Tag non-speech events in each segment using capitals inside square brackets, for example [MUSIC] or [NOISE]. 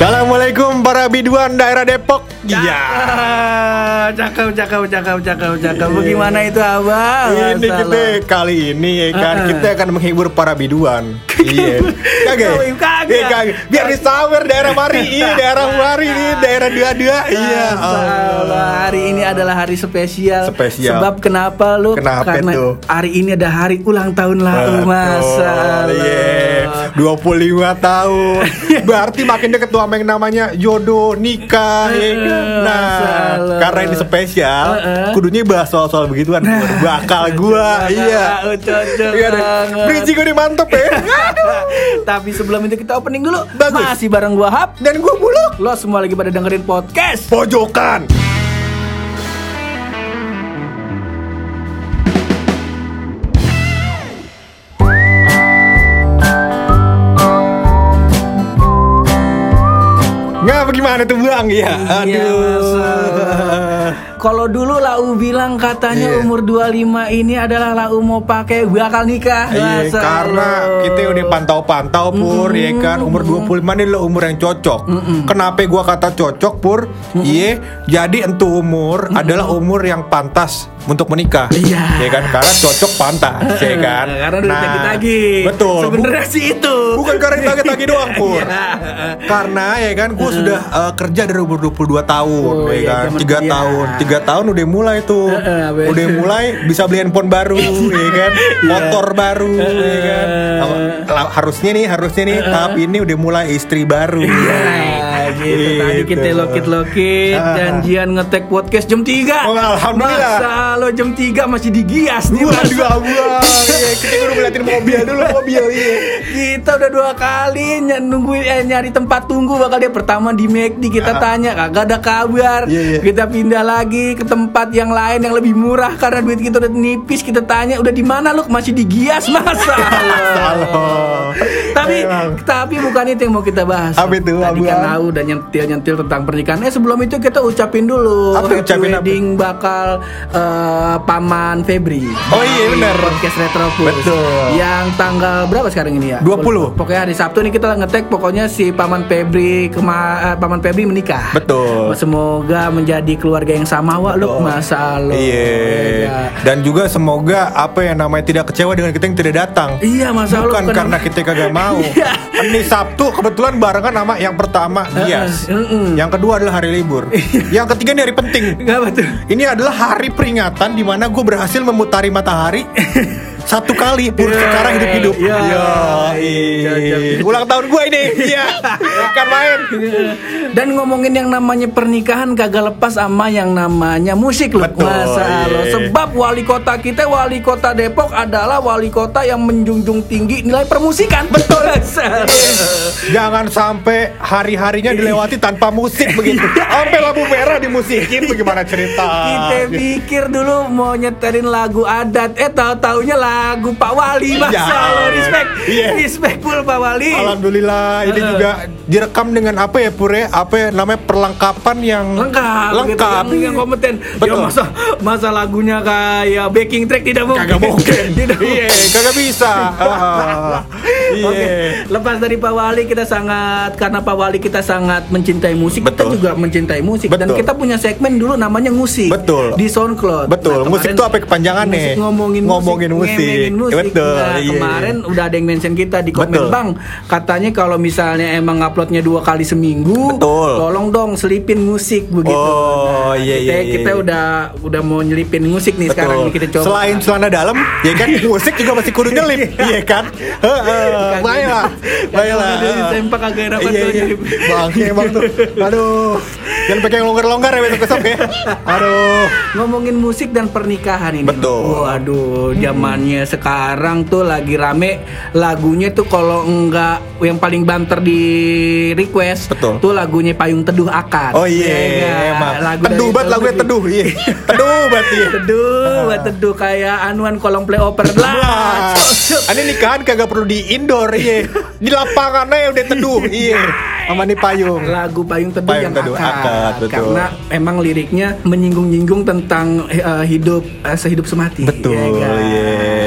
Assalamualaikum para biduan daerah Depok. Iya. Ah, cakep, cakep, cakep, cakep, cakep. Bagaimana itu abang? Ini kita kali ini ya kan Ah. kita akan menghibur para biduan. Iya. Kagak. Iya, kagak. Biar disawer daerah Mari. Iya, daerah Mari nih, daerah dua-dua. Iya. Masalah. Hari ini adalah hari spesial. Spesial. Sebab kenapa lu? Kenapa Karena tuh? hari ini ada hari ulang tahun lalu, masalah. Iya. 25 tahun. Berarti makin deket tuh sama yang namanya jodoh, nikah, ya kan? Nah, Masalah. karena ini spesial, Heeh. kudunya bahas soal-soal begituan. Bakal gua, iya. Cocok Iya. Bridging gue mantep ya. [LAUGHS] Tapi sebelum itu kita opening dulu. Bagus. Masih bareng gua Hap. Dan gue buluk. Lo semua lagi pada dengerin podcast. Pojokan. Nggak bagaimana tuh bang ya? Iya, masalah. Kalau dulu Lau bilang katanya Iya. umur 25 ini adalah Lau mau pakai bakal nikah. Iya, Masa karena lo. kita udah pantau-pantau pur, ya kan umur 25 ini lo umur yang cocok. Kenapa gua kata cocok pur? Iya, jadi entu umur adalah umur yang pantas untuk menikah. Iya. Ya kan, karena cocok pantas, [LAUGHS] ya kan. Karena udah Nah, lagi. Betul. Sebenarnya sih itu. Bukan karena ditagi-tagi [LAUGHS] doang pur. Iya. Karena ya kan, gua sudah eh, kerja dari umur 22 tahun, Oh, ya iya, kan. Tiga kuliah. tahun, tiga tahun udah mulai tuh, apa ya? udah mulai bisa beli handphone baru, [LAUGHS] ya kan, motor baru, ya kan. Harusnya nih, harusnya nih, tapi ini udah mulai istri baru. Iya, gitu. Tadi kita lokit-lokit Ah. janjian ngetek podcast jam 3 Oh, alhamdulillah. Masa lo jam 3 masih digias nih Waduh, masa. Iya, kita udah ngeliatin mobil dulu, mobil. Iya. Kita udah dua kali ny- nungguin eh, nyari tempat tunggu bakal dia pertama di McD kita Ah. tanya kagak ada kabar. Iya, iya. Kita pindah lagi ke tempat yang lain yang lebih murah karena duit kita udah nipis. Kita tanya udah di mana lu masih digias [LAUGHS] masa. Salah. tapi Emang. tapi bukan itu yang mau kita bahas. Apa itu, Tadi kan tahu udah nyentil nyentil tentang pernikahan. Eh sebelum itu kita ucapin dulu Apa happy ucapin apa? wedding bakal eh, paman Febri. Oh iya, benar. Podcast Retropus. Betul. Yang tanggal berapa sekarang ini ya? 20. Pokoknya hari Sabtu nih kita ngetek pokoknya si paman Febri kema eh, paman Febri menikah. Betul. Semoga menjadi keluarga yang sama wa lu masa lo. Iya. Dan juga semoga apa yang namanya tidak kecewa dengan kita yang tidak datang. Iya masa lo Bukan karena kita kagak [LAUGHS] mau. Iya. Ini Sabtu kebetulan barengan sama yang pertama Gias. heeh. Yang kedua adalah hari libur. yang ketiga ini hari penting. Enggak betul. Ini adalah hari peringatan di mana gue berhasil memutari matahari [LAUGHS] satu kali pur Iya, sekarang hidup-hidup. iya. Iya. Cocok. Ulang tahun gue ini. [LAUGHS] Iya. Kan main. Dan ngomongin yang namanya pernikahan kagak lepas sama yang namanya musik loh. Masa lo. iya. Sebab wali kota kita wali kota Depok adalah wali kota yang menjunjung tinggi nilai permusikan. Betul. [LAUGHS] Jangan sampai hari-harinya dilewati tanpa musik begitu. Sampai lampu merah dimusikin bagaimana cerita? Kita pikir dulu mau nyetelin lagu adat, eh tahu taunya lagu Pak Wali masa Ya. respect, Iya. respect full Pak Wali. Alhamdulillah ini juga direkam dengan apa ya Pure? Apa ya, namanya perlengkapan yang lengkap, lengkap. gitu, yang, yang kompeten. Betul. Ya masa masa lagunya kayak backing track tidak mungkin. Kagak mungkin. [LAUGHS] tidak Iya, kagak bisa. Ah, [LAUGHS] Oke, Iya. lepas dari Pak Wali kita sangat karena Pak Wali kita sangat mencintai musik, kita Betul. juga mencintai musik dan Betul. kita punya segmen dulu namanya musik. Betul. Di SoundCloud. Betul. kemarin Musik tuh apa kepanjangannya? musik ngomongin, Ngomongin musik. Ngemengin musik. Betul, Nah, iya. kemarin udah ada yang mention kita di komen Betul. Bang, katanya kalau misalnya emang uploadnya dua kali seminggu, Betul. tolong dong selipin musik begitu. Oh, iya, iya, Kita, iya. kita udah udah mau nyelipin musik nih sekarang nih kita coba. Selain celana dalam, ya kan [LAUGHS] musik juga masih kudu nyelip, iya kan? Heeh. Kagak Baiklah. ada- Baiklah. disempak, kagak enak Iya, tuh iya. nyelip. Bang, emang tuh. [LAUGHS] Aduh. Jangan pakai yang longgar-longgar ya besok besok ya. [LAUGHS] Aduh. Ngomongin musik dan pernikahan ini. Betul. Waduh, zamannya sekarang tuh lagi rame lagunya tuh kalau enggak yang paling banter di request Betul. tuh lagunya Payung Teduh Akar. Oh iya, emang. Lagu Teduh banget lagunya teduh, iya. [LAUGHS] Teduh banget iya. Teduh, buat teduh kayak anuan kolong play oper lah. Ini nikahan kagak perlu di Indo outdoor iya di lapangannya udah teduh [LAUGHS] iya sama nih payung lagu payung teduh Payung yang Teduh, akad, akad, betul. karena emang liriknya menyinggung-nyinggung tentang eh, hidup eh, sehidup semati betul ya kan?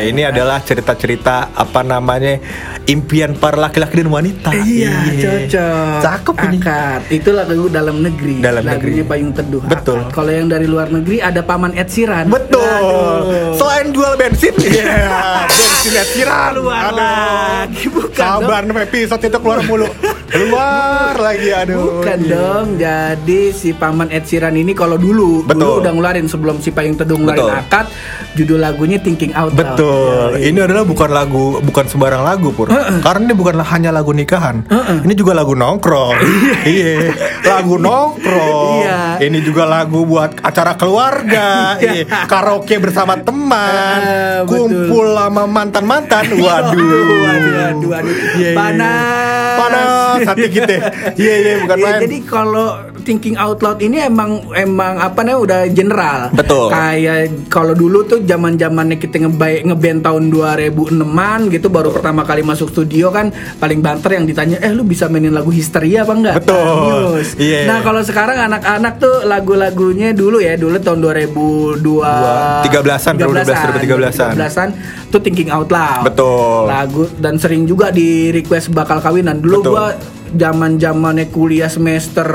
Iya ini adalah cerita-cerita apa namanya impian para laki-laki dan wanita Iya, cocok. cakep ini Akad. Itu lagu dalam negeri. Dalam Lagunya negeri. Payung Teduh. Betul. Kalau yang dari luar negeri ada Paman Ed Sheeran. betul Aduh. selain jual bensin iya [LAUGHS] bensin ya siram Keluar lagi, bukan sabar nih episode itu keluar mulu keluar lagi aduh Bukan iya. dong. Jadi si Paman Ed Sheeran ini kalau dulu Betul. dulu udah ngeluarin sebelum si Payung Teduh ngeluarin Betul. akad, judul lagunya Thinking Out Loud. Betul. Ya, Ini adalah bukan lagu, bukan sembarang lagu pur. Karena ini bukanlah hanya lagu nikahan. Ini juga lagu nongkrong. iya. Lagu nongkrong. Iya. Ini juga lagu buat acara keluarga. iya. Karaoke bersama teman. Betul. kumpul sama mantan mantan. Waduh. Waduh, waduh, waduh, waduh. Iya, iya. Panas. Panas hati kita. Iya iya bukan Iya, main. jadi kalau thinking out loud ini emang emang apa namanya udah general. Betul. Kayak kalau dulu tuh zaman zamannya kita ngebay ngeband tahun 2006an gitu baru pertama kali masuk studio kan paling banter yang ditanya eh lu bisa mainin lagu histeria apa enggak? Betul. News. Iya. Nah kalau sekarang anak-anak tuh lagu-lagunya dulu ya dulu tahun 2002 13-an, 2012, 2013-an. 13-an tuh thinking out loud. Betul. Lagu dan sering juga di request bakal kawinan. Dulu Betul. gua zaman zamannya kuliah semester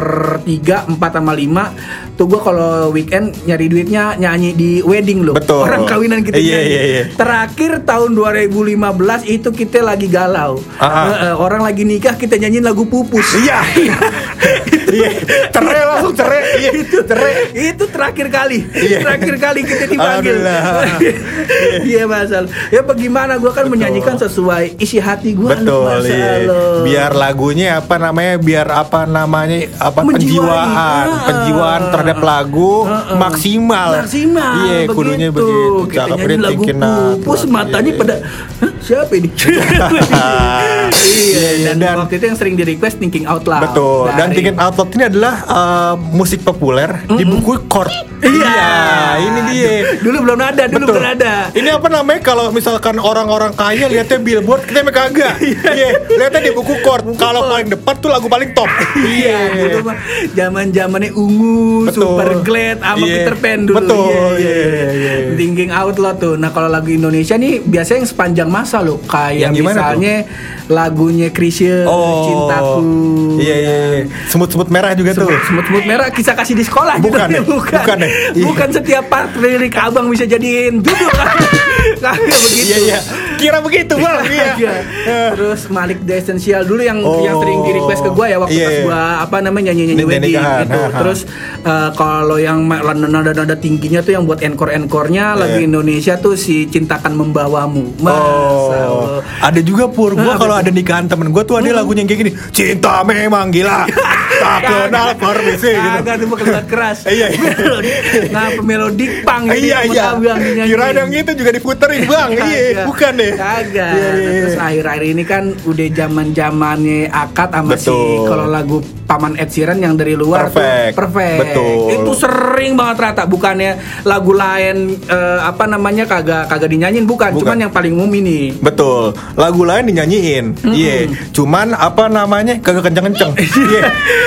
3, 4 sama 5 tuh gua kalau weekend nyari duitnya nyanyi di wedding loh. Betul. Orang kawinan kita Iya, iya, iya. Terakhir tahun 2015 itu kita lagi galau. Ah. Eh, eh, orang lagi nikah kita nyanyiin lagu pupus. Iya. [LAUGHS] [LAUGHS] Iya. Cerai langsung cerai. Iya. Cerai. itu terakhir kali Iya. terakhir kali kita dipanggil [LAUGHS] iya masal ya bagaimana gue kan menyanyikan sesuai isi hati gue Betul, iya. biar lagunya apa namanya, biar apa namanya, apa Menjiwai. penjiwaan, Ah. penjiwaan terhadap lagu Ah, ah. maksimal. maksimal Iya, kudunya begitu. nyanyi ini lagu pupus loud. matanya Iya, pada "Hah, siapa ini [LAUGHS] iya Iya, dan, dan- waktu itu yang sering di request thinking out loud Betul. Dan Dari- Thinking Out Loud ini adalah uh, musik populer di buku chord. Iya, ini dia. Dulu belum ada, dulu Betul. belum ada. Ini apa namanya kalau misalkan orang-orang kaya lihatnya billboard kita emang kagak. [LAUGHS] Iya, lihatnya di buku chord. Kalau paling depan tuh lagu paling top. [LAUGHS] Iya, mah zaman-zamannya ungu, Betul. super glad sama Iya. Peter Pan dulu. Betul, iya, iya, iya. Thinking out loud tuh. Nah, kalau lagu Indonesia nih biasanya yang sepanjang masa loh. Kayak Yang gimana lagunya Krisye, Cintaku. Iya, iya, iya. Semut-semut merah juga tuh. Semut-semut merah kisah kasih di sekolah Bukan judulnya. ya? [LAUGHS] bukan. Bukan ya? Iya. Bukan setiap part lirik abang bisa jadiin judul [LAUGHS] kan. Kagak begitu. Iya, iya. Kira begitu, Bang. Iya. Iya. Terus Malik The Essential dulu yang Oh. yang sering di request ke gue ya waktu Iya, pas iya. gue apa namanya nyanyi nyanyi Nyanyi wedding gitu. Terus eh, kalau yang ma- nada nada tingginya tuh yang buat encore enkornya lagu. Indonesia tuh si cintakan membawamu. Masa Oh, ada juga pur. Gua kalau. Ada nikahan temen gua tuh ada lagunya yang kayak gini. Cinta memang gila. tak kenal permisi gitu. Kagak tuh kelas keras. Iya, iya. Ngapa melodik pang Iya iya. Kira yang itu juga diputerin bang. Iya, bukan deh. Kagak. Iya, iya. Terus akhir-akhir ini kan udah zaman zamannya akad sama si kalau lagu Paman Ed Sheeran yang dari luar Perfect. tuh perfect. Betul. Itu sering banget rata. Bukannya lagu lain eh, apa namanya kagak kagak dinyanyiin bukan. Bukan. Cuman yang paling umum ini. Betul. Lagu lain dinyanyiin. Iya. Cuman apa namanya kagak kenceng-kenceng. [LAUGHS] Iya.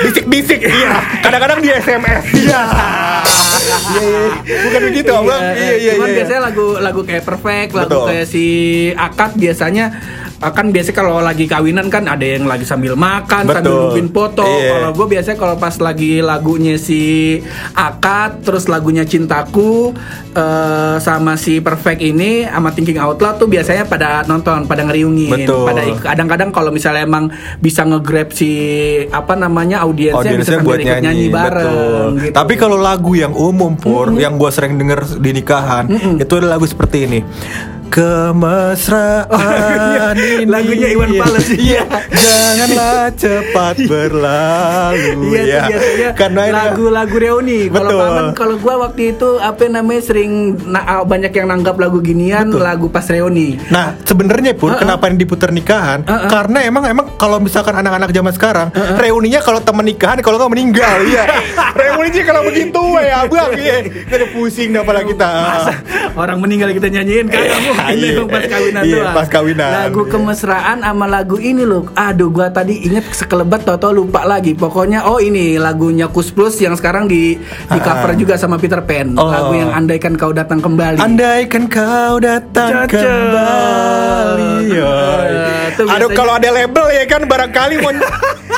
Bisik-bisik. Iya. Kadang-kadang di SMS. Iya. [LAUGHS] Iya, iya. Bukan begitu, Abang. Iya, iya, Cuman iya. biasanya lagu lagu kayak perfect, lagu Betul. kayak si akad biasanya akan biasanya kalau lagi kawinan kan ada yang lagi sambil makan sambil Betul. nungguin foto. Iya. Kalau gue biasanya kalau pas lagi lagunya si akad, terus lagunya cintaku eh, sama si perfect ini sama thinking out loud tuh biasanya pada nonton, pada ngeriungin, Betul. pada kadang-kadang kalau misalnya emang bisa nge-grab si apa namanya audiensnya, bisa audiensnya sambil buat nyanyi, nyanyi, bareng. betul. gitu. Tapi kalau lagu yang umum pur, yang gua sering denger di nikahan, itu ada lagu seperti ini. Kemesraan [LAUGHS] ini Oh, Lagunya Iwan Fals. [LAUGHS] Iya Janganlah cepat [LAUGHS] berlalu Iya, ya. tuh biasanya Karena ini- lagu-lagu reuni. Kalau Betul. paman, kalau gua waktu itu apa namanya sering na- banyak yang nanggap lagu ginian, lagu pas reuni. Nah, sebenarnya pun Uh-uh. kenapa ini diputar nikahan? Uh-uh. Karena emang emang kalau misalkan anak-anak zaman sekarang, reuninya kalau temen nikahan kalau nggak meninggal, iya. reuninya kalau begitu ya, Bang. Iya. Kita pusing pala kita. Masa Orang meninggal kita nyanyiin kan mungkin iya. pas kawinan Iya, doang. pas kawinan. Lagu kemesraan sama lagu ini loh. Aduh, gua tadi inget sekelebat tau lupa lagi. Pokoknya oh ini lagunya Kus Plus yang sekarang di di cover juga sama Peter Pan. Oh. Lagu yang andaikan kau datang kembali. Andaikan kau datang Cocok. kembali. Itu Aduh biasanya- kalau ada label ya kan barangkali mau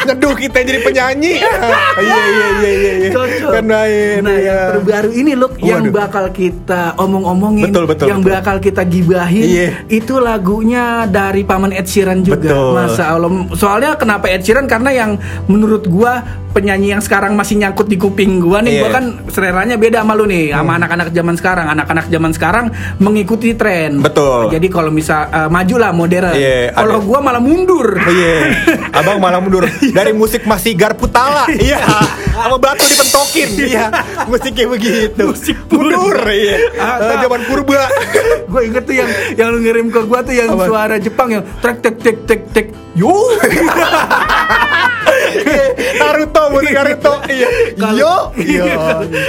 nyeduh kita jadi penyanyi. [LAUGHS] Iya iya iya iya. iya. Kan main. Nah, iya. yang terbaru ini loh yang bakal kita omong-omongin, Betul, betul, yang betul. bakal kita gibahin, Iya. itu lagunya dari paman Ed Sheeran juga. Betul. Masa Allah. Soalnya kenapa Ed Sheeran? Karena yang menurut gua penyanyi yang sekarang masih nyangkut di kuping gua nih, Iya. Hmm. gua kan seleranya beda sama lu nih, sama anak-anak zaman sekarang. Anak-anak zaman sekarang mengikuti tren. Betul. Jadi kalau misal eh, maju lah modern. Iya, kalau gua malah mundur. Iya, [LAUGHS] abang malah mundur dari musik masih garputala, [LAUGHS] iya, sama batu dipentokin, iya, musik kayak begitu, Musik mundur, iya, Ah, Eh, zaman purba, [LAUGHS] gue inget tuh yang yang lu ngirim ke gua tuh yang Apa? suara Jepang yang trek tek tek tek tek yo [LAUGHS] [LAUGHS] Naruto, musik Naruto, iya, yo, [LAUGHS] iya,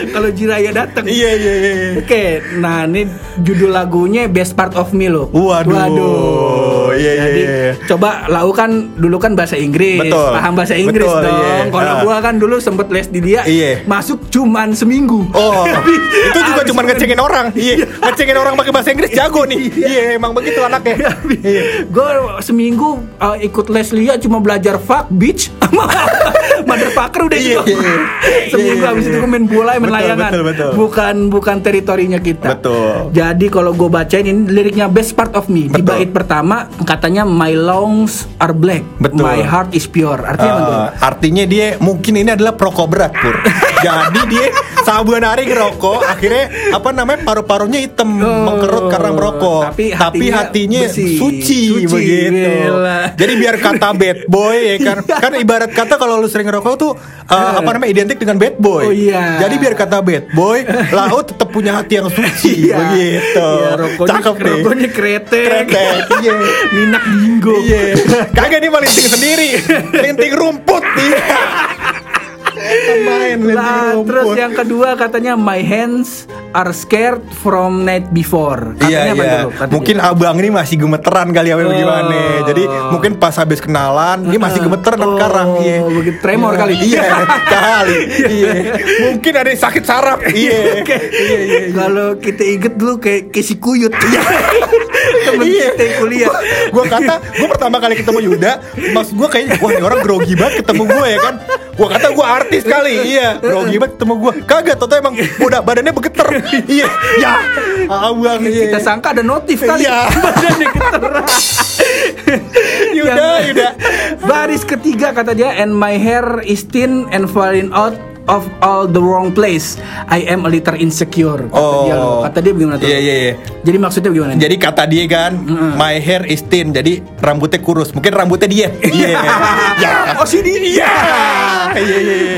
kalau Jiraya datang iya, iya, iya, Oke, nah ini judul lagunya Best Part of Me loh. Waduh. Iya, iya, Jadi, iya. Coba lau kan dulu kan bahasa Inggris, Betul. paham bahasa Inggris Betul, dong. iya. Kalau Ah. gua kan dulu sempet les di dia, Iya. masuk cuman seminggu. Oh, [LAUGHS] itu juga cuma ngecengin orang, iya, ngecengin orang pakai bahasa Inggris jago nih, iya, emang begitu anaknya, iya. Gue seminggu uh, ikut les Lia cuma belajar fuck bitch sama [LAUGHS] motherfucker udah Iya, gitu. iya, iya. seminggu Iya, habis iya. itu gue main bola main Betul, layangan. betul, betul. Bukan bukan teritorinya kita. Betul. Jadi kalau gue bacain ini liriknya best part of me. Di bait pertama katanya my lungs are black, Betul. my heart is pure. Artinya apa? Eh, artinya dia mungkin ini adalah perokok berat pur. [LAUGHS] Jadi dia sabuan hari ngerokok, akhirnya apa namanya paru-parunya hitam Oh, mengkerut karena merokok. tapi Tapi hatinya hatinya bersih. suci, Suci, begitu. gila. Jadi biar kata bad boy ya kan, [LAUGHS] kan ibarat kata kalau lu sering ngerokok tuh eh, apa namanya identik dengan bad boy. Oh, iya. Jadi biar kata bad boy, [LAUGHS] lau tetap punya hati yang suci, Iya. begitu. Iya, rokoknya, Cakep nih. rokoknya kretek. Kretek, iya. [LAUGHS] Minak dinggo. Iya. Kagak dia mah linting sendiri. [LAUGHS] linting rumput. Iya. Main rumput. terus yang kedua katanya my hands are scared from night before. Katanya Iya apa iya. tuh? Katanya. Mungkin abang ini masih gemeteran kali ya Oh. gimana. Jadi mungkin pas habis kenalan dia masih gemeteran Oh, sekarang. Iya. begitu tremor [LAUGHS] kali. Iya, kali. Iya. Mungkin ada yang sakit saraf. [LAUGHS] Iya. Oke. Iya iya. Kalau kita inget dulu kayak kayak si Kuyut. [LAUGHS] Temen Iya. kita yang kuliah. Gua kata, gua pertama kali ketemu Yuda, mas gua kayaknya wah ini orang grogi banget ketemu gua ya kan. Gua kata gua artis kali, iya. Grogi banget ketemu gua. Kagak, toto emang udah badannya begeter. iya. Ya. Abang iya. Kita sangka ada notif kali. Iya. [LAUGHS] Badannya geter. Yuda, Yuda. Baris ketiga kata dia and my hair is thin and falling out of all the wrong place. I am a little insecure. Kata Oh. dia loh. Kata dia bagaimana tuh? Iya, iya, iya. Jadi maksudnya bagaimana? Jadi kata dia kan, my hair is thin, jadi rambutnya kurus. Mungkin rambutnya dia. [LAUGHS] Iya. Ya. Oh sini Iya. Iya, iya, iya.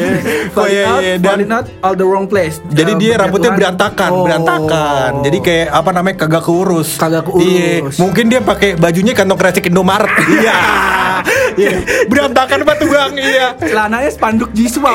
Oh iya, iya. Dan out all the wrong place. Jadi Uh, dia rambutnya berantakan, Oh. berantakan. Jadi kayak apa namanya kagak keurus. Kagak keurus. Iya. Mungkin dia pakai bajunya kantong kresek Indomaret. Iya. [LAUGHS] Iya. Berantakan banget tuh bang. Iya. celananya spanduk G-Swap.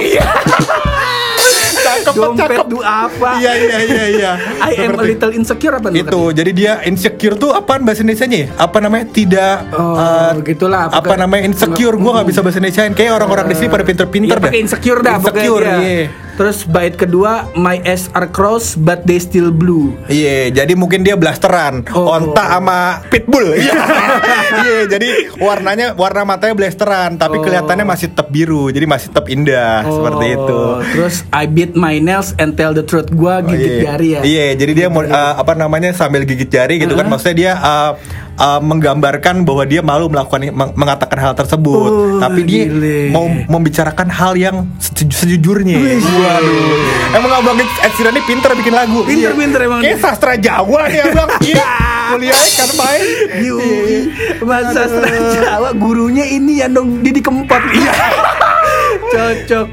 Cakep, Dompet cakep. du apa? Iya iya iya iya. [LAUGHS] I am a little insecure apa itu jadi dia insecure tuh apaan bahasa Indonesia apa namanya tidak Oh, eh, gitulah, apa pokoknya- namanya insecure gua nggak bisa bahasa Indonesia kayak orang-orang di sini pada pinter-pinter Iya, pakai insecure dah insecure iya Terus bait kedua my eyes are crossed but they still blue. Iya, jadi mungkin dia blasteran, Oh. onta sama pitbull. [LAUGHS] Iya, Iya, jadi warnanya warna matanya blasteran, tapi Oh. kelihatannya masih tetap biru, jadi masih tetap indah seperti itu. Oh, Terus I beat my nails and tell the truth. Gua Oh, gigit iya. jari ya. Iya, jadi dia mau uh, apa namanya sambil gigit jari gitu kan maksudnya dia uh, uh, menggambarkan bahwa dia malu melakukan meng- mengatakan hal tersebut, Oh, tapi dia gile. mau membicarakan hal yang seju- sejujurnya. Waduh. Emang Abang Ed Sheeran ini pinter bikin lagu. Pinter, Iya. pinter emang Kayak sastra Jawa nih Abang. [LAUGHS] Iya. Kuliahnya kan main. Yui, Bahasa sastra Jawa gurunya ini ya dong Didi Kempot. Iya. [LAUGHS] Cocok.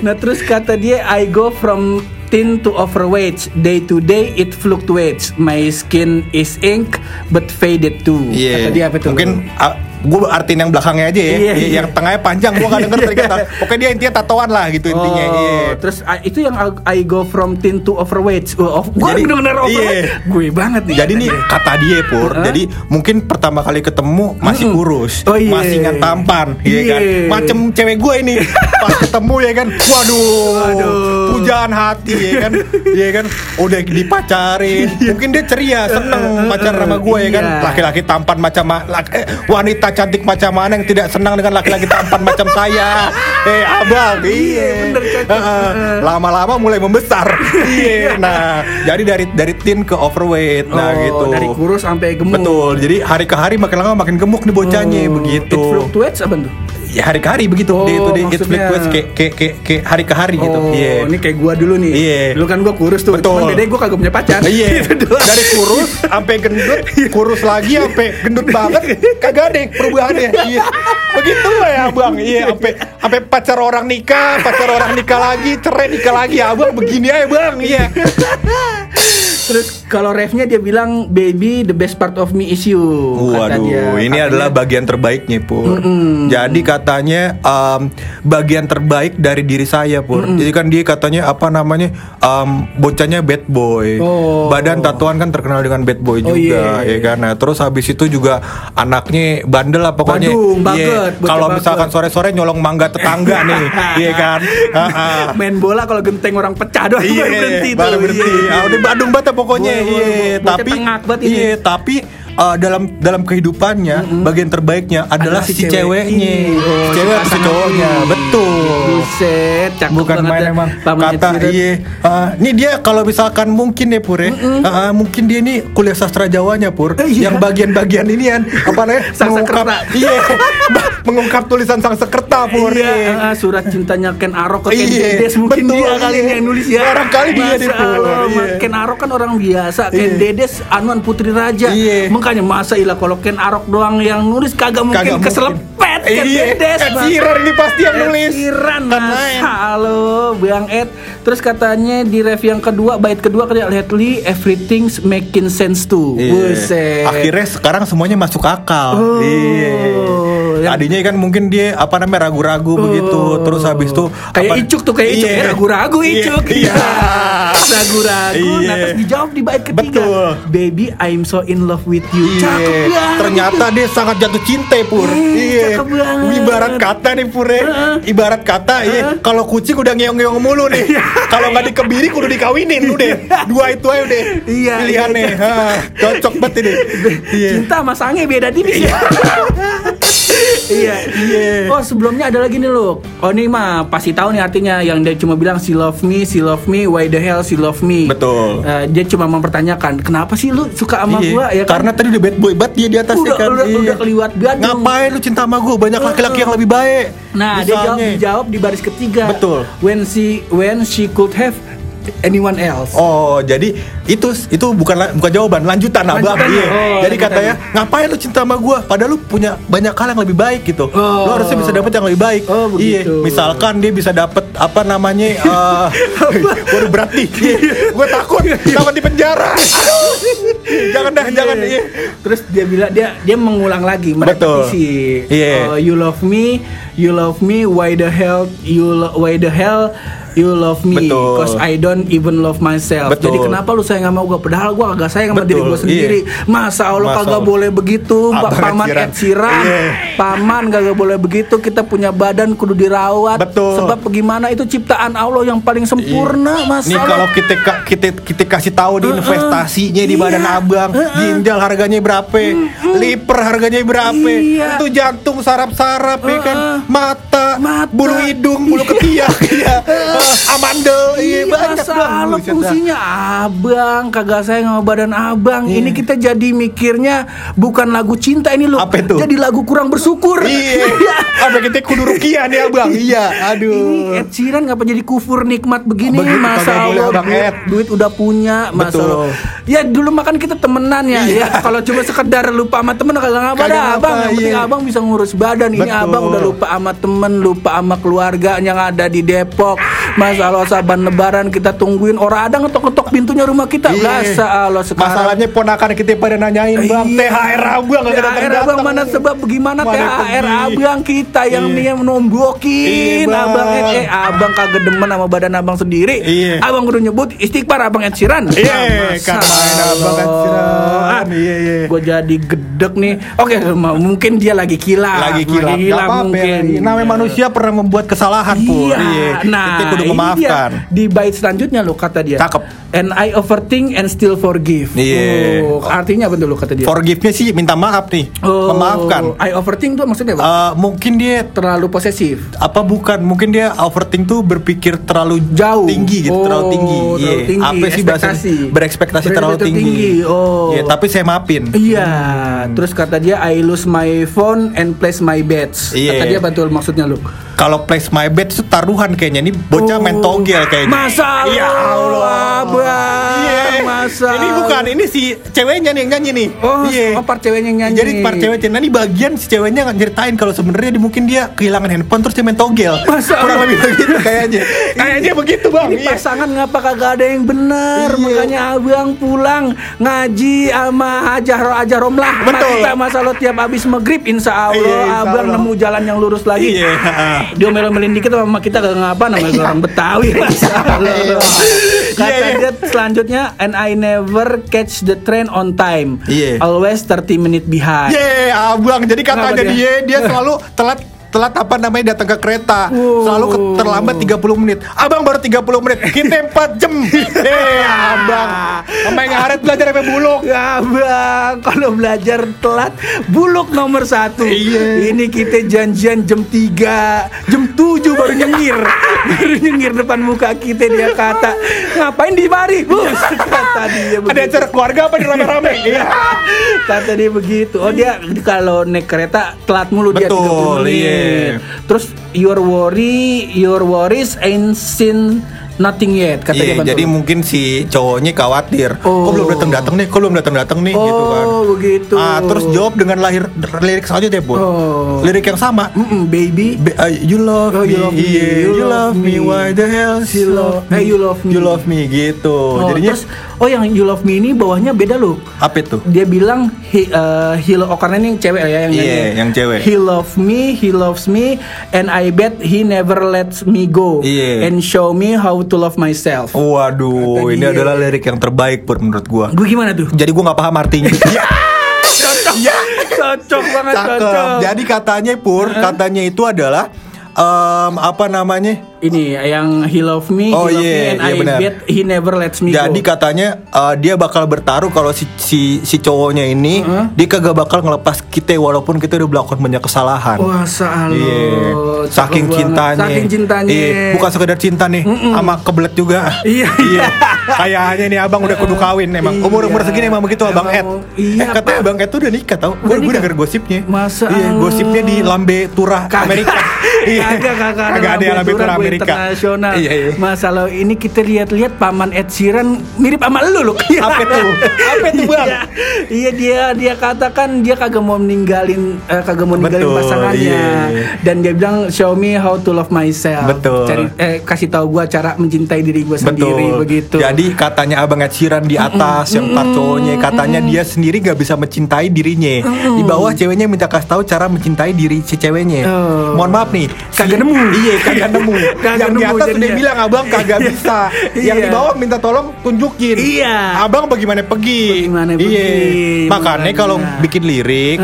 Nah, terus kata dia I go from thin to overweight. Day to day it fluctuates. My skin is ink but faded too. Kata dia apa tuh? Mungkin a- gue artiin yang belakangnya aja ya. Iya, Iya, iya. Yang tengahnya panjang gue gak denger tadi kata. [LAUGHS] Pokoknya dia intinya tatoan lah gitu intinya. Oh, Iya. terus I- itu yang I, go from thin to overweight. Oh, gue bener-bener overweight. iya. Gue banget nih. Jadi nih kata dia pur, Heeh. jadi mungkin pertama kali ketemu masih kurus, Oh, iya. masih ngan tampan, iya kan? Iya. Macem cewek gue ini [LAUGHS] pas ketemu ya kan, waduh, Waduh. pujaan hati ya kan, iya kan, udah dipacarin, mungkin dia ceria, seneng pacaran sama gue ya kan, Iya. laki-laki tampan macam ma- laki- eh, wanita cantik macam mana yang tidak senang dengan laki-laki tampan macam saya, eh abang, iya. Heeh. lama-lama mulai membesar, iya, [LAUGHS] nah jadi dari dari thin ke overweight, nah Oh, gitu. Dari kurus sampai gemuk. Betul. Jadi hari ke hari makin lama makin gemuk nih bocahnya Oh, begitu. It fluctuates apa tuh? Ya hari ke hari begitu. Oh, itu dia it maksudnya- fluctuates kayak kayak kayak kayak hari ke hari gitu. Oh, Iya. ini kayak gua dulu nih. Iya. Dulu kan gua kurus tuh. Betul. Cuman gua kagak punya pacar. Iya, [LAUGHS] doang. dari kurus sampai gendut, kurus lagi sampai gendut banget, kagak ada perubahannya. Iya, begitu lah ya bang. Iya, sampai sampai pacar orang nikah, pacar orang nikah lagi, cerai nikah lagi, abang begini aja bang. Iya, Terus kalau refnya dia bilang baby the best part of me is you. kata Waduh, dia. ini Katanya- adalah bagian terbaiknya, Pur. Jadi katanya em, bagian terbaik dari diri saya, Pur. Jadi kan dia katanya apa namanya? em, bocahnya bad boy. Oh. Badan tatuan kan terkenal dengan bad boy Oh, juga, iya. ya kan. Nah, terus habis itu juga anaknya bandel lah pokoknya. Iya. bocah Kalau misalkan sore-sore nyolong mangga tetangga nih, [LAUGHS] iya kan? [LAUGHS] Main bola kalau genteng orang pecah doang Iya, baru berhenti baru berhenti. Iya, iya. Ah, udah Badung banget pokoknya. Wah, wah, Iya. Bocah tapi iya, tapi uh, dalam dalam kehidupannya bagian terbaiknya adalah, si, ceweknya. ini. Oh, si cewek si atau si cowoknya. ini. Betul. Buset, cakep Bukan main ya. emang kata iya. Uh, ini dia kalau misalkan mungkin ya Pur ya, uh, mungkin dia ini kuliah sastra Jawanya Pur, Eh, iya. yang bagian-bagian ini kan apa namanya? [LAUGHS] Sang mengungkap [LAUGHS] iya, mengungkap tulisan sang sekerta Pur. Iya, surat cintanya Ken Arok ke Ken Iya, Dedes mungkin betul, dia kali iya. yang nulis ya. Barangkali dia deh, Pur, iya. Ken Arok kan orang biasa, Ken Iya. Dedes Anuan Putri Raja. Iya. Makanya masa ilah kalau Ken Arok doang yang nulis kagak mungkin Kagak mungkin. keselepet Ken Iya. Ed. Sheeran ini pasti yang Ed nulis. Sheeran, Kan Mas. Halo, Bang Ed. Terus katanya di ref yang kedua, bait kedua katanya lately everything's making sense too. Iya. Buset. Akhirnya sekarang semuanya masuk akal. Oh, Iya. yang- Tadinya kan mungkin dia apa namanya ragu-ragu begitu. Terus habis itu kayak apa- Icuk tuh kayak Icuk Iya. Eh, ragu-ragu Iya. Icuk Iya. [LAUGHS] ragu-ragu Iya. nah terus dijawab di bait ketiga Betul. baby I'm so in love with you Iya. cakep banget Ternyata dia sangat jatuh cinta Pur. Eh, cakep banget. Ibarat kata nih Pur. ya. Ibarat kata ya, kalau kucing udah ngeong-ngeong mulu nih. Kalau nggak dikebiri kudu dikawinin udah. Dua itu aja udah. Iya, Pilihannya. iya. Ha, cocok banget ini. Iya. cinta sama sange beda tipis ya Iya, Iya. Oh sebelumnya ada lagi nih loh. Oh ini mah pasti tahu nih artinya yang dia cuma bilang she love me, she love me, why the hell she love me. Betul. Eh, dia cuma mempertanyakan kenapa sih lu suka sama Iya. gua ya kan? Karena tadi udah bad boy banget dia di atas Udah- ya kan. udah- udah keliwat banget. Ngapain lu cinta sama gue? Banyak laki-laki yang lebih baik. Nah, dia jawab Misalnya. dijawab di baris ketiga. Betul. When she when she could have anyone else. Oh, jadi itu itu bukan bukan jawaban, lanjutan abang. Iya. oh, jadi katanya, ngapain lu cinta sama gua? Padahal lu punya banyak hal yang lebih baik gitu. Oh. Lu harusnya bisa dapet yang lebih baik. Oh, iya. Misalkan dia bisa dapet apa namanya? eh [LAUGHS] waduh berat nih. Iya. Gua takut takut di penjara. Aduh. [LAUGHS] jangan dah, jangan. Iya. Terus dia bilang dia dia mengulang lagi Betul. merepetisi. Iya. Oh, you love me, you love me, why the hell you why the hell you love me? Betul. Cause I don't even love myself. Betul. Jadi kenapa lu sayang sama gua padahal gua kagak sayang sama Betul, diri gua sendiri. iya. Masa Allah Masa kagak Allah. boleh begitu, Pak Paman. Ed Sheeran. Iya. Paman kagak boleh begitu. Kita punya badan kudu dirawat. Betul. Sebab bagaimana itu ciptaan Allah yang paling sempurna, Mas. Nih kalau kita kita kita kasih tahu di investasinya di Iya. badan abang, ginjal harganya berapa, liver harganya berapa, Iya. itu jantung saraf-saraf ya kan, mata, Mata. bulu hidung, bulu ketiak, [LAUGHS] iya, Eh, [LAUGHS] amandel, iya banyak dah. fungsinya abang kagak sayang sama badan abang Iya. ini kita jadi mikirnya bukan lagu cinta ini loh Apa itu? jadi lagu kurang bersyukur Iya, [LAUGHS] apa kita kudu rukiah nih abang, iya, ini aduh. Ed Sheeran ngapa jadi kufur nikmat begini Begitu, masa Allah Abang duit, Ed. duit udah punya masa Betul. Iya. Ya dulu makan kita temenan ya ya kalau cuma sekedar lupa sama temen kagak ngapa dah abang yang penting iya. abang bisa ngurus badan ini Betul. abang udah lupa sama temen lupa sama keluarga yang ada di Depok Masa Allah saban lebaran kita tungguin orang ada ngetok-ngetok pintunya rumah kita. Iya. Masa Allah sekarang. Masalahnya ponakan kita pada nanyain bang Iya. THR abang THR abang mana sebab bagaimana Mana THR abang kita yang Iya. Iya, Bang. abang eh, eh, abang kagak demen sama badan abang sendiri. Abang kudu nyebut istighfar abang Ed Sheeran. Iya, kan main abang Ed Sheeran. Iya, iya. Gue jadi gedek nih. Oke, mungkin dia lagi kilap. lagi kilap, apa-apa, mungkin. ya. namanya manusia pernah membuat kesalahan pun Iya, nah memaafkan dia. di bait selanjutnya lo kata dia. Cakep. And I overthink and still forgive. Iya. Oh, artinya apa dulu kata dia? forgive-nya sih minta maaf nih Oh, memaafkan I overthink tuh maksudnya apa? Eh, mungkin dia Terlalu posesif. apa bukan mungkin dia overthink tuh berpikir terlalu Jauh. tinggi gitu Oh, terlalu tinggi terlalu Iya. tinggi, apa sih bahasa ekspektasi. berekspektasi terlalu tinggi, tinggi, oh. Iya, tapi saya maafin Iya, terus kata dia I lose my phone and place my bets. Iya. Kata dia betul maksudnya lu. Kalau place my bet itu taruhan kayaknya ini bocah Oh. main togel kayaknya Masa ya Allah Abang. Iya. Masa ini bukan ini si ceweknya nih yang nyanyi nih Oh, Iya. oh, part ceweknya yang nyanyi. Jadi part ceweknya, nah ini bagian si ceweknya nyeritain kalau sebenarnya dia mungkin dia kehilangan handphone terus dia main togel. Masa Kurang lebih begitu kayaknya. [LAUGHS] kayaknya begitu bang. Ini Iya. pasangan ngapa kagak ada yang bener Iya. Makanya abang pulang ngaji sama Hajah Ro Hajah Romlah Betul. kita masa lo tiap abis maghrib Insya Allah Iya, insya abang nemu jalan yang lurus lagi Iya. Dia melon-melin dikit sama kita gak ngapa namanya orang Betawi Masya [LAUGHS] Allah Kata Iya, iya. dia selanjutnya And I never catch the train on time Iya. Always 30 minute behind Ye, abang. Jadi katanya Kenapa dia dia? dia selalu telat telat apa namanya datang ke kereta Wow. selalu ke, terlambat 30 menit abang baru 30 menit kita 4 jam eh [LAUGHS] abang sama yang ngaret belajar sampai buluk Ya bang, kalau belajar telat buluk nomor satu. Iya. Ini kita janjian jam 3 jam 7 baru nyengir, [LAUGHS] baru nyengir depan muka kita dia kata ngapain di mari, bus [LAUGHS] kata dia ada begitu. acara keluarga apa di rame-rame iya Kata dia begitu. Oh dia kalau naik kereta telat mulu dia Betul, 30 menit. iya. Terus your worry, your worries ain't seen nothing yet kata dia. Iya, Bantul. jadi mungkin si cowoknya khawatir. Oh. Kok belum datang datang nih? Kok belum datang datang nih? gitu kan. Oh, begitu. Ah, terus jawab dengan lahir lirik selanjutnya, Bu. Oh. Lirik yang sama. Mm-mm, baby. Be- uh, you love Oh, me, you love me, yeah, you you, love me. me. why the hell she love love- eh, you love me. you love me, gitu. Oh, Jadinya terus oh yang You Love Me ini bawahnya beda loh. apa itu? Dia bilang he, uh, he oh karena ini cewek ya yang Iya, nyanyi. yang cewek. He love me, he loves me, and I bet he never lets me go. Iya. And show me how to love myself. Waduh, Kata ini dia. adalah lirik yang terbaik Pur menurut gua. Gue gimana tuh? Jadi gua nggak paham artinya. [LAUGHS] [LAUGHS] Cocok, cocok banget, Cakep. cocok. Jadi katanya Pur, katanya itu adalah em, apa namanya? Ini yang he love me, Oh, he love me, iya, and iya, I bet he never lets me Jadi go. katanya uh, dia bakal bertaruh kalau si si, si cowoknya ini dia kagak bakal ngelepas kita walaupun kita udah melakukan banyak kesalahan. Wah, salah. Iya. Cakep Saking banget. cintanya. Saking cintanya. Iya, bukan sekedar cinta nih, sama kebelet juga. [LAUGHS] Iya. Kayaknya nih Abang udah kudu kawin emang. Iya. Umur-umur segini emang begitu Abang Ed. Emang, iya, eh katanya. Abang Ed tuh udah nikah tau. Gue denger gosipnya. Masa Iya, gosipnya di Lambe Turah. Amerika. [LAUGHS] Kagak, kagak ada Kagak ada yang Turah Turah Amerika. internasional. Iya, iya. Masalah ini kita lihat-lihat paman Ed Sheeran mirip sama lu loh. Apa tuh? Apa tuh, Bang? Iya, iya dia dia katakan dia kagak mau ninggalin eh, kagak mau ninggalin Betul, pasangannya iya. dan dia bilang show me how to love myself. Betul. Cari eh kasih tahu gua cara mencintai diri gua sendiri Betul. begitu. Jadi katanya Abang Ed Sheeran di atas yang part cowoknya katanya dia sendiri gak bisa mencintai dirinya. Di bawah ceweknya minta kasih tahu cara mencintai diri si ceweknya. Oh. Mohon maaf nih. Kagak nemu. Iya, kagak nemu. Kagak yang di nemu atas udah bilang Abang kagak bisa. Yang Iya. di bawah minta tolong tunjukin. Iya. Abang bagaimana pergi? Bagaimana Iya. pergi, Makanya makanya. kalau bikin lirik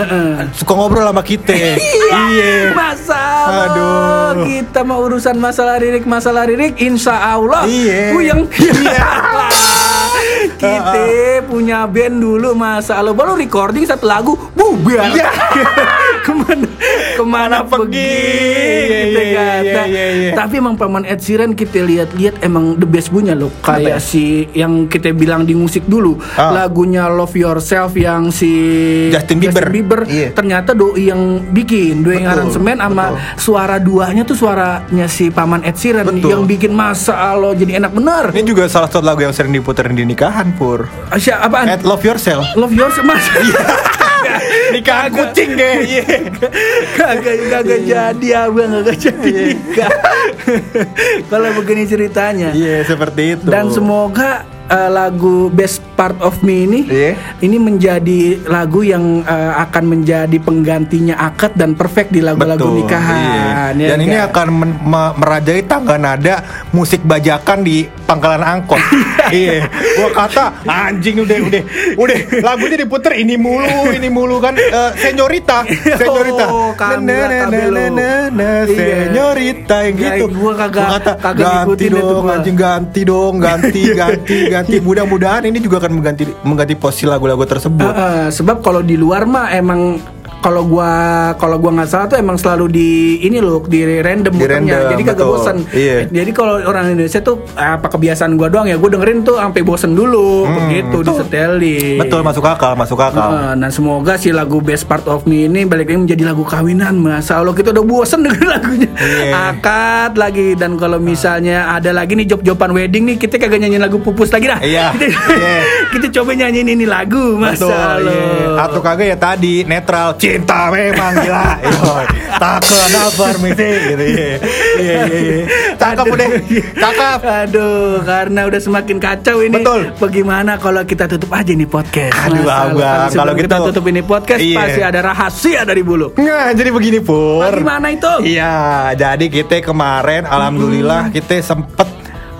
suka ngobrol sama kita. Iya. Masalah Aduh. kita mau urusan masalah lirik masalah lirik insya Allah Iya. puyeng [LAUGHS] kita punya band dulu masa Allah baru recording satu lagu bubar Iya. [LAUGHS] ke mana ke mana Mana pergi. pergi Iya, kita iya, kata iya, iya, iya. tapi emang paman Ed Sheeran kita lihat-lihat emang the best punya loh kayak si yang kita bilang di musik dulu Ah. lagunya Love Yourself yang si Justin Bieber. Iya. ternyata doi yang bikin doi yang aransemen sama suara duanya tuh suaranya si paman Ed Sheeran Betul. yang bikin masa Allah jadi enak bener Ini juga salah satu lagu yang sering diputerin di nikahan, Pur. Siapa apaan? At Love Yourself. Love Yourself mas [LAUGHS] nikahan kucing deh. Iya. kagak kagak jadi abang kagak jadi nikah kalau begini ceritanya Iya, seperti itu. dan semoga eh, lagu Best Part of Me ini Iya. ini menjadi lagu yang eh, akan menjadi penggantinya akad dan perfect di lagu-lagu nikahan iya. ya Dan ini enggak? akan men- me- merajai tangga nada musik bajakan di pangkalan angkot. [LAUGHS] iya. Gua kata anjing udah udah udah lagunya diputer ini mulu ini mulu kan Eh, senyorita [LAUGHS] senyorita. Oh, Camila Na, na, na, Cabello. na, na, na, Iya. senyorita yang Ya, gitu. gua kagak- kata kagak ganti dong gua." anjing ganti dong ganti [LAUGHS] ganti ganti. Mudah-mudahan ini juga akan mengganti mengganti posisi lagu-lagu tersebut. Eh, eh, sebab kalau di luar mah emang kalau gua kalau gua nggak salah tuh emang selalu di ini loh di random Di random, jadi kagak bosan Iya. jadi kalau orang Indonesia tuh apa kebiasaan gua doang ya gua dengerin tuh sampai bosen dulu. Begitu disetelin. Hmm, Betul masuk akal masuk akal. Nah, nah semoga si lagu Best Part of Me ini balik lagi menjadi lagu kawinan Masa Allah kita udah bosen [LAUGHS] denger lagunya Iya. Akad lagi. Dan kalau misalnya ada lagi nih job-joban wedding nih Kita kagak nyanyiin lagu pupus lagi dah. Iya. Kita, Iya. [LAUGHS] kita coba nyanyiin ini lagu Masa Betul, Allah iya. Atau kagak ya tadi netral cinta memang gila. Yoi. Tak kenal permisi gitu iya. Iya iya iya. Cakep udah. Cakep. Aduh, karena udah semakin kacau ini. Betul. Bagaimana kalau kita tutup aja nih podcast? Aduh, Abang, kalau kita gitu- tutup ini podcast Iya. pasti ada rahasia dari bulu. Nah, jadi begini Pur. Bagaimana itu? Iya, jadi kita kemarin alhamdulillah kita sempet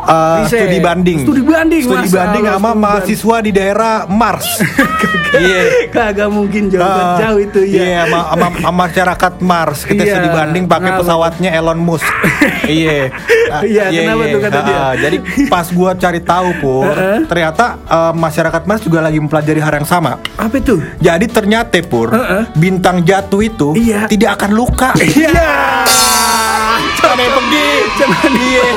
uh, Riset. studi banding. Studi banding, Studi Masa banding sama mahasiswa di daerah Mars. [LAUGHS] Iya. Kagak mungkin jawaban Ah, jauh itu ya. Iya, sama, sama, sama masyarakat Mars kita Iya, studi banding pakai pesawatnya Elon Musk. [LAUGHS] iya. Ah, Iya, kenapa tuh kata dia? Ah, jadi pas gua cari tahu pur, [LAUGHS] ternyata eh, masyarakat Mars juga lagi mempelajari hal yang sama. Apa itu? Jadi ternyata pur, Heeh. bintang jatuh itu Iya. tidak akan luka. Iya. Ada yang pergi. Iya.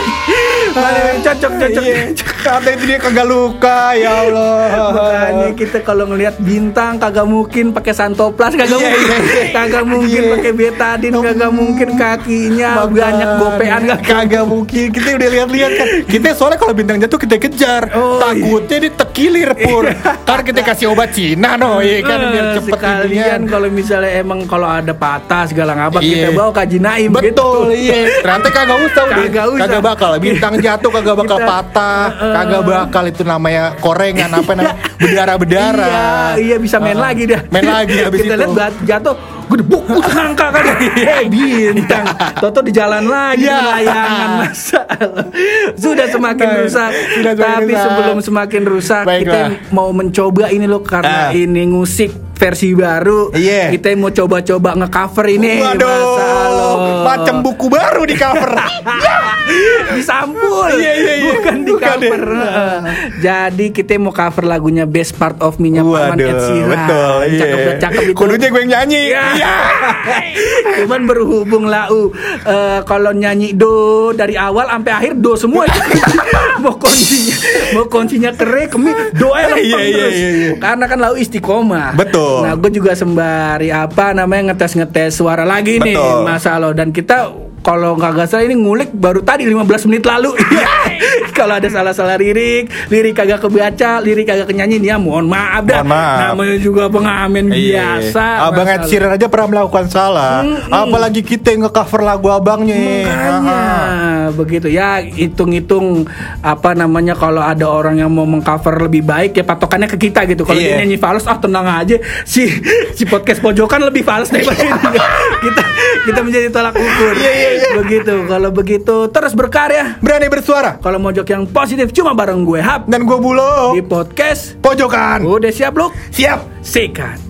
Mana, cocok, cocok. Iya. Kata itu dia kagak luka, ya Allah. Makanya kita kalau ngelihat bintang kagak mungkin pakai santoplas kagak Iya, mungkin. iya, iya. Kagak mungkin Iya. pakai betadin kagak mungkin kakinya banyak gopean kagak mungkin kita udah lihat-lihat kan [LAUGHS] kita soalnya kalau bintang jatuh kita kejar Oh, takutnya dia tekilir pur ntar kita kasih obat Cina no ya kan biar Eh, cepet sekalian inian. kalau misalnya emang kalau ada patah segala ngapa Iya. kita bawa kaji naim betul gitu. iya ternyata kagak usah udah Kagak usah. kagak bakal bintang jatuh kagak bakal Kita- patah kagak bakal itu namanya korengan apa namanya berdarah berdarah Iya, iya bisa main lagi dah. main lagi [LAUGHS] habis Kita itu lihat jatuh, gue debuk angka kan. [LAUGHS] Eh bintang. Toto di jalan lagi Iya. dengan layangan masalah. [LAUGHS] Sudah semakin Nah, rusak. sudah semakin Tapi rusak. sebelum semakin rusak, kita Baiklah. mau mencoba ini loh karena Ah. ini ngusik versi baru. Iya. Kita mau coba-coba nge-cover ini. Waduh, macam buku baru di cover. [LAUGHS] disampul Iya, iya, iya. bukan di Bukan cover ya. Heeh. jadi kita mau cover lagunya Best Part of Me nya Paman Ed Sheeran betul. Iya. cakep cakep itu Kudunya gue yang nyanyi. Iya. Iya. [LAUGHS] cuman berhubung lau eh, kalau nyanyi do dari awal sampai akhir do semua [LAUGHS] mau kuncinya mau kuncinya kere kemi do aja Iya, iya, terus iya, iya. karena kan lau istiqomah Betul. Nah gue juga sembari apa namanya ngetes ngetes suara lagi nih Betul. masalah dan kita kalau nggak salah ini ngulik baru tadi 15 menit lalu. Kalau ada salah-salah lirik, lirik kagak kebaca, lirik kagak kenyanyi ya mohon maaf dah. Mohon maaf. Namanya juga pengamen Iya. biasa. Abang Ed. Sheeran aja pernah melakukan salah. Apalagi kita yang nge-cover lagu abangnya. Makanya begitu ya hitung-hitung apa namanya kalau ada orang yang mau mengcover lebih baik ya patokannya ke kita gitu. Kalau Iya. dia nyanyi fals ah tenang aja si si podcast pojokan lebih fals daripada [LAUGHS] kita kita menjadi tolak ukur. Iya, iya, iya. Begitu. Kalau begitu terus berkarya. Berani bersuara. Kalau mojok yang positif cuma bareng gue Hap Dan gue bulo. di podcast. Pojokan. Udah siap lu? Siap. Sikat.